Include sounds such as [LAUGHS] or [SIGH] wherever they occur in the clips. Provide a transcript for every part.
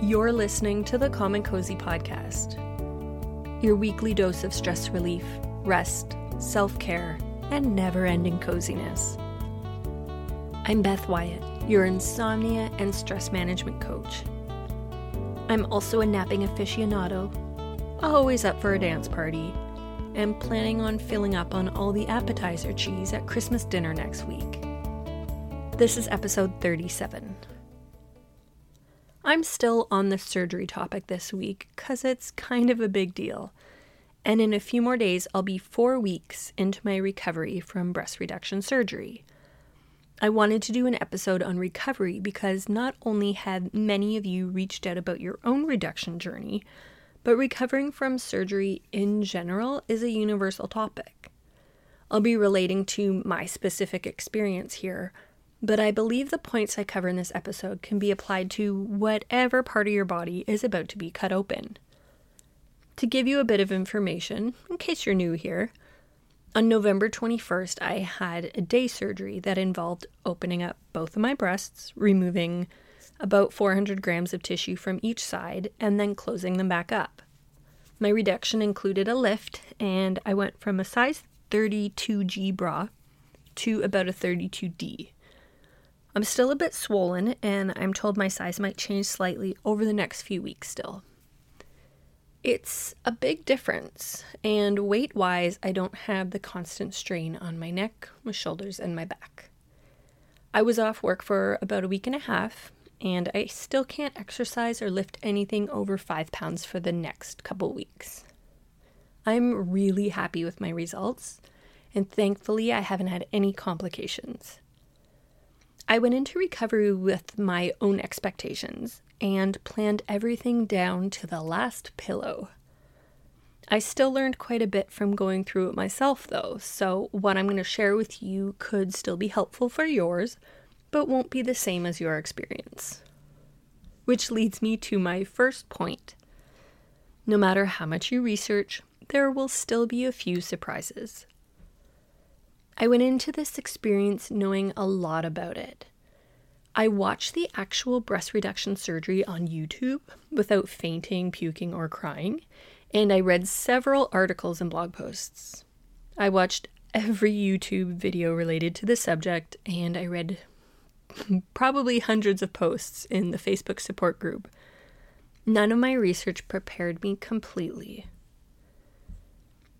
You're listening to the and Cozy podcast, your weekly dose of stress relief, rest, self care, and never ending coziness. I'm Beth Wyatt, your insomnia and stress management coach. I'm also a napping aficionado, always up for a dance party, and planning on filling up on all the appetizer cheese at Christmas dinner next week. This is episode 37. I'm still on the surgery topic this week because it's kind of a big deal. And in a few more days, I'll be four weeks into my recovery from breast reduction surgery. I wanted to do an episode on recovery because not only have many of you reached out about your own reduction journey, but recovering from surgery in general is a universal topic. I'll be relating to my specific experience here but I believe the points I cover in this episode can be applied to whatever part of your body is about to be cut open. To give you a bit of information, in case you're new here, on November 21st, I had a day surgery that involved opening up both of my breasts, removing about 400 grams of tissue from each side, and then closing them back up. My reduction included a lift, and I went from a size 32G bra to about a 32D. I'm still a bit swollen, and I'm told my size might change slightly over the next few weeks still. It's a big difference, and weight wise, I don't have the constant strain on my neck, my shoulders, and my back. I was off work for about a week and a half, and I still can't exercise or lift anything over five pounds for the next couple weeks. I'm really happy with my results, and thankfully, I haven't had any complications. I went into recovery with my own expectations and planned everything down to the last pillow. I still learned quite a bit from going through it myself, though, so what I'm going to share with you could still be helpful for yours, but won't be the same as your experience. Which leads me to my first point. No matter how much you research, there will still be a few surprises. I went into this experience knowing a lot about it. I watched the actual breast reduction surgery on YouTube without fainting, puking, or crying, and I read several articles and blog posts. I watched every YouTube video related to the subject, and I read probably hundreds of posts in the Facebook support group. None of my research prepared me completely.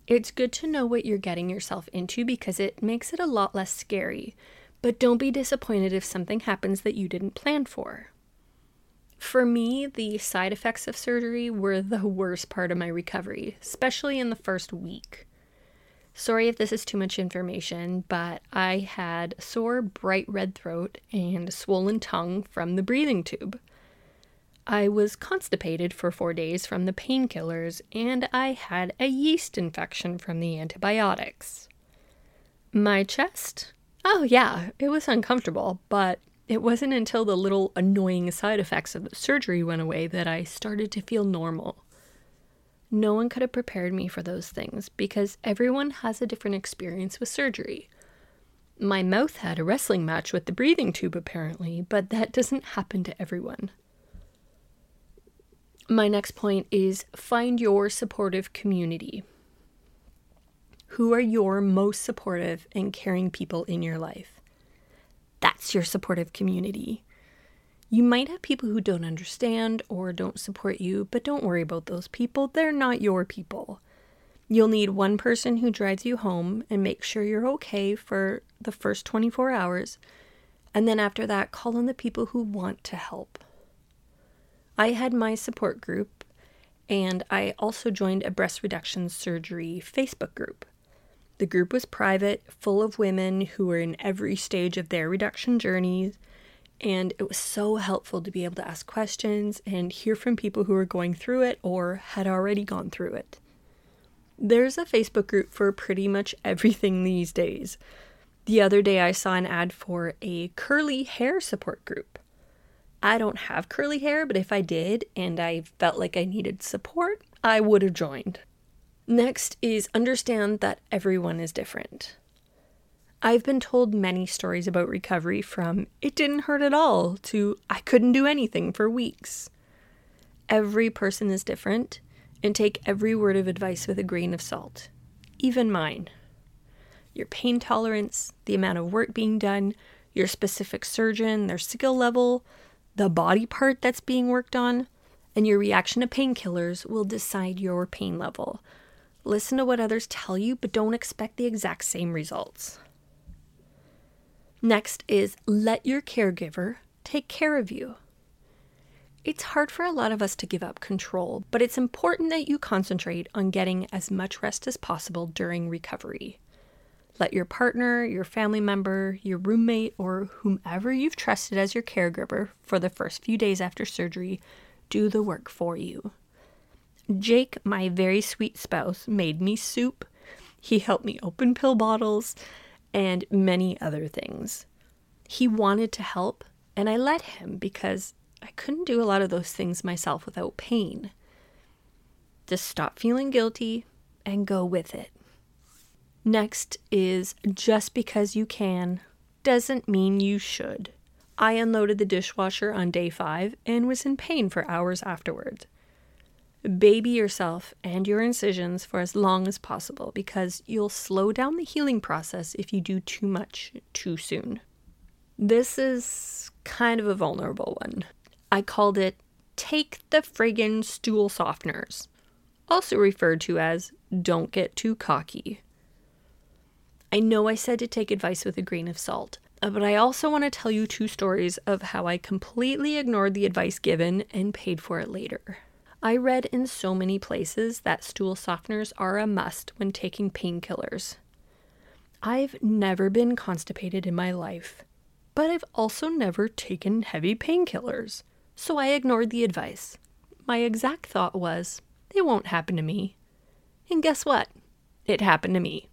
It's good to know what you're getting yourself into because it makes it a lot less scary. But don't be disappointed if something happens that you didn't plan for. For me, the side effects of surgery were the worst part of my recovery, especially in the first week. Sorry if this is too much information, but I had sore, bright red throat and swollen tongue from the breathing tube. I was constipated for four days from the painkillers, and I had a yeast infection from the antibiotics. My chest? Oh, yeah, it was uncomfortable, but it wasn't until the little annoying side effects of the surgery went away that I started to feel normal. No one could have prepared me for those things because everyone has a different experience with surgery. My mouth had a wrestling match with the breathing tube, apparently, but that doesn't happen to everyone. My next point is find your supportive community. Who are your most supportive and caring people in your life? That's your supportive community. You might have people who don't understand or don't support you, but don't worry about those people. They're not your people. You'll need one person who drives you home and makes sure you're okay for the first 24 hours. And then after that, call on the people who want to help. I had my support group, and I also joined a breast reduction surgery Facebook group. The group was private, full of women who were in every stage of their reduction journeys, and it was so helpful to be able to ask questions and hear from people who were going through it or had already gone through it. There's a Facebook group for pretty much everything these days. The other day, I saw an ad for a curly hair support group. I don't have curly hair, but if I did and I felt like I needed support, I would have joined. Next is understand that everyone is different. I've been told many stories about recovery from it didn't hurt at all to I couldn't do anything for weeks. Every person is different, and take every word of advice with a grain of salt, even mine. Your pain tolerance, the amount of work being done, your specific surgeon, their skill level, the body part that's being worked on, and your reaction to painkillers will decide your pain level. Listen to what others tell you, but don't expect the exact same results. Next is let your caregiver take care of you. It's hard for a lot of us to give up control, but it's important that you concentrate on getting as much rest as possible during recovery. Let your partner, your family member, your roommate, or whomever you've trusted as your caregiver for the first few days after surgery do the work for you. Jake, my very sweet spouse, made me soup. He helped me open pill bottles and many other things. He wanted to help, and I let him because I couldn't do a lot of those things myself without pain. Just stop feeling guilty and go with it. Next is just because you can doesn't mean you should. I unloaded the dishwasher on day five and was in pain for hours afterwards. Baby yourself and your incisions for as long as possible because you'll slow down the healing process if you do too much too soon. This is kind of a vulnerable one. I called it Take the Friggin' Stool Softeners, also referred to as Don't Get Too Cocky. I know I said to take advice with a grain of salt, uh, but I also want to tell you two stories of how I completely ignored the advice given and paid for it later. I read in so many places that stool softeners are a must when taking painkillers. I've never been constipated in my life, but I've also never taken heavy painkillers so I ignored the advice. My exact thought was, it won't happen to me. And guess what? It happened to me.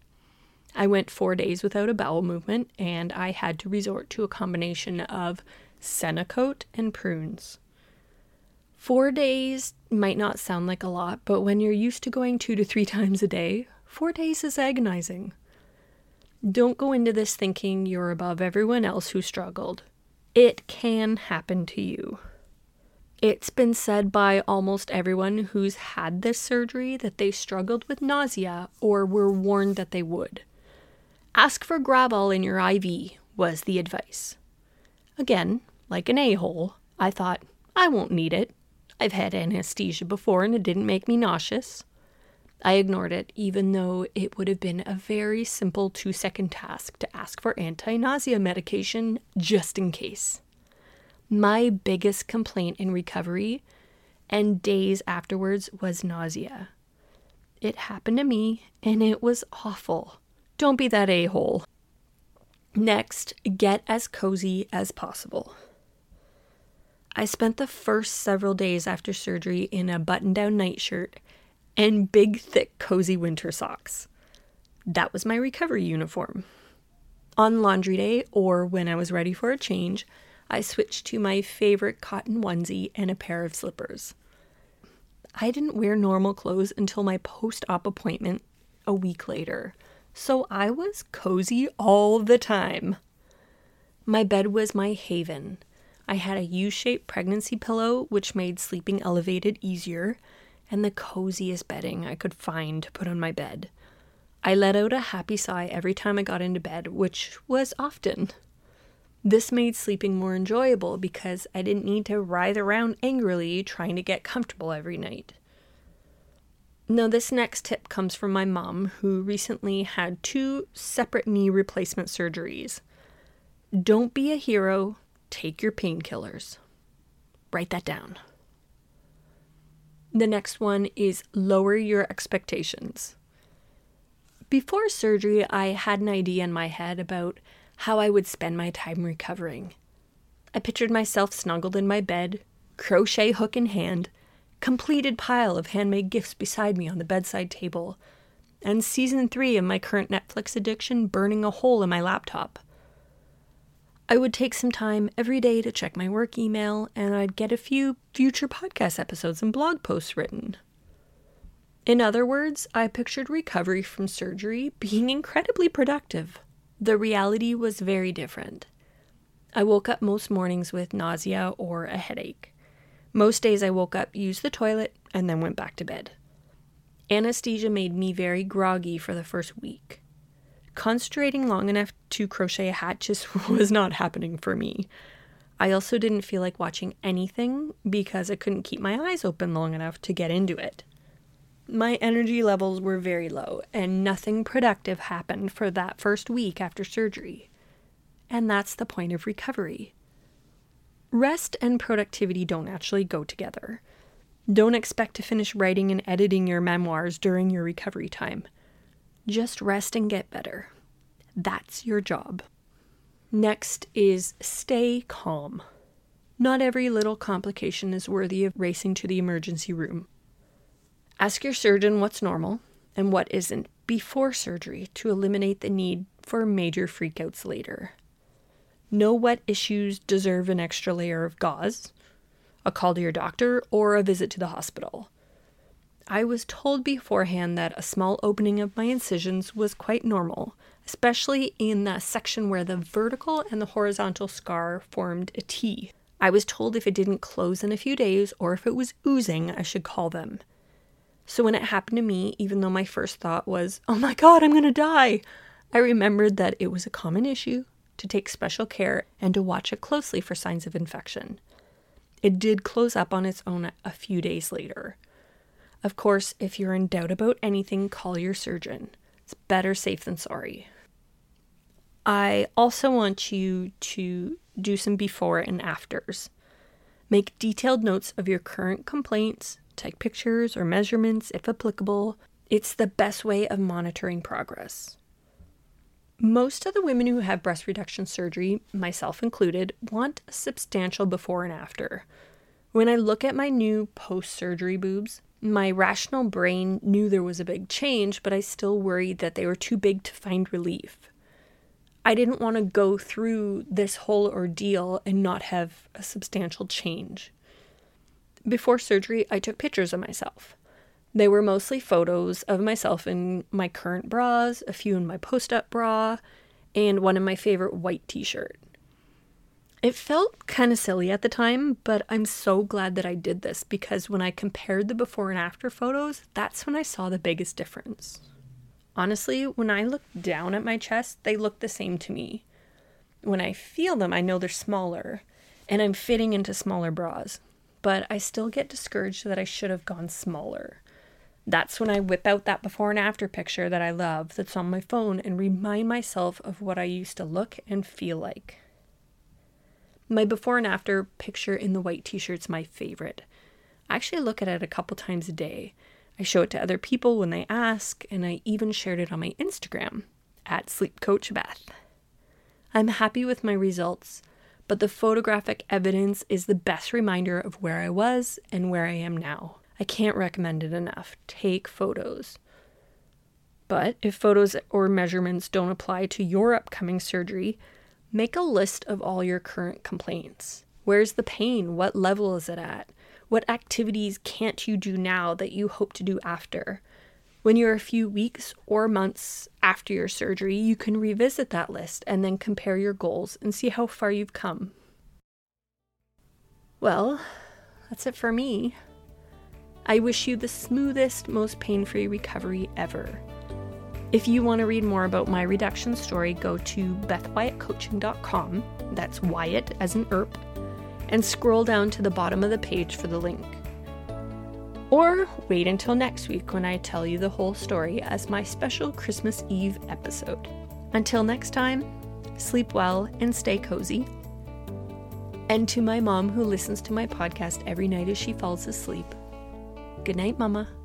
I went four days without a bowel movement, and I had to resort to a combination of Senokot and prunes. Four days might not sound like a lot, but when you're used to going two to three [LAUGHS] times a day, four days is agonizing. Don't go into this thinking you're above everyone else who struggled. It can happen to you. It's been said by almost everyone who's had this surgery that they struggled with nausea or were warned that they would. Ask for Gravol in your IV, was the advice. Again, like an a hole, I thought, I won't need it. I've had anesthesia before and it didn't make me nauseous. I ignored it, even though it would have been a very simple two second task to ask for anti nausea medication just in case my biggest complaint in recovery and days afterwards was nausea. It happened to me and it was awful. Don't be that a hole. Next, get as cozy as possible. I spent the first several days after surgery in a button down nightshirt and big, thick, cozy winter socks. That was my recovery uniform. On laundry day, or when I was ready for a change, I switched to my favorite cotton onesie and a pair of slippers. I didn't wear normal clothes until my post op appointment a week later, so I was cozy all the time. My bed was my haven. I had a U shaped pregnancy pillow, which made sleeping elevated easier, and the coziest bedding I could find to put on my bed. I let out a happy sigh every time I got into bed, which was often. This made sleeping more enjoyable because I didn't need to writhe around angrily trying to get comfortable every night. Now, this next tip comes from my mom, who recently had two separate knee replacement surgeries. Don't be a hero, take your painkillers. Write that down. The next one is lower your expectations. Before surgery, I had an idea in my head about how I would spend my time recovering. I pictured myself snuggled in my bed, crochet hook in hand, completed pile of handmade gifts beside me on the bedside table, and season three of my current Netflix addiction burning a hole in my laptop. I would take some time every day to check my work email, and I'd get a few future podcast episodes and blog posts written. In other words, I pictured recovery from surgery being incredibly productive. The reality was very different. I woke up most mornings with nausea or a headache. Most days I woke up, used the toilet, and then went back to bed. Anesthesia made me very groggy for the first week. Concentrating long enough to crochet a hat just [LAUGHS] was not happening for me. I also didn't feel like watching anything because I couldn't keep my eyes open long enough to get into it. My energy levels were very low, and nothing productive happened for that first week after surgery. And that's the point of recovery. Rest and productivity don't actually go together. Don't expect to finish writing and editing your memoirs during your recovery time. Just rest and get better. That's your job. Next is stay calm. Not every little complication is worthy of racing to the emergency room. Ask your surgeon what's normal and what isn't before surgery to eliminate the need for major freakouts later. Know what issues deserve an extra layer of gauze, a call to your doctor, or a visit to the hospital. I was told beforehand that a small opening of my incisions was quite normal, especially in the section where the vertical and the horizontal scar formed a T. I was told if it didn't close in a few days or if it was oozing, I should call them. So when it happened to me, even though my first thought was, oh my god, I'm gonna die, I remembered that it was a common issue to take special care and to watch it closely for signs of infection. It did close up on its own a few days later. Of course, if you're in doubt about anything, call your surgeon. It's better safe than sorry. I also want you to do some before and afters. Make detailed notes of your current complaints, take pictures or measurements if applicable. It's the best way of monitoring progress. Most of the women who have breast reduction surgery, myself included, want a substantial before and after. When I look at my new post surgery boobs, my rational brain knew there was a big change, but I still worried that they were too big to find relief. I didn't want to go through this whole ordeal and not have a substantial change. Before surgery, I took pictures of myself. They were mostly photos of myself in my current bras, a few in my post op bra, and one in my favorite white t shirt. It felt kind of silly at the time, but I'm so glad that I did this because when I compared the before and after photos, that's when I saw the biggest difference. Honestly, when I look down at my chest, they look the same to me. When I feel them, I know they're smaller, and I'm fitting into smaller bras, but I still get discouraged that I should have gone smaller. That's when I whip out that before and after picture that I love that's on my phone and remind myself of what I used to look and feel like. My before and after picture in the white t shirt's my favorite. I actually look at it a couple times a day. I show it to other people when they ask, and I even shared it on my Instagram at Sleep Coach Beth. I'm happy with my results, but the photographic evidence is the best reminder of where I was and where I am now. I can't recommend it enough. Take photos. But if photos or measurements don't apply to your upcoming surgery, make a list of all your current complaints. Where's the pain? What level is it at? What activities can't you do now that you hope to do after? When you're a few weeks or months after your surgery, you can revisit that list and then compare your goals and see how far you've come. Well, that's it for me. I wish you the smoothest, most pain free recovery ever. If you want to read more about my reduction story, go to bethwyattcoaching.com. That's Wyatt as an ERP, and scroll down to the bottom of the page for the link. Or wait until next week when I tell you the whole story as my special Christmas Eve episode. Until next time, sleep well and stay cozy. And to my mom who listens to my podcast every night as she falls asleep, Good night, Mama.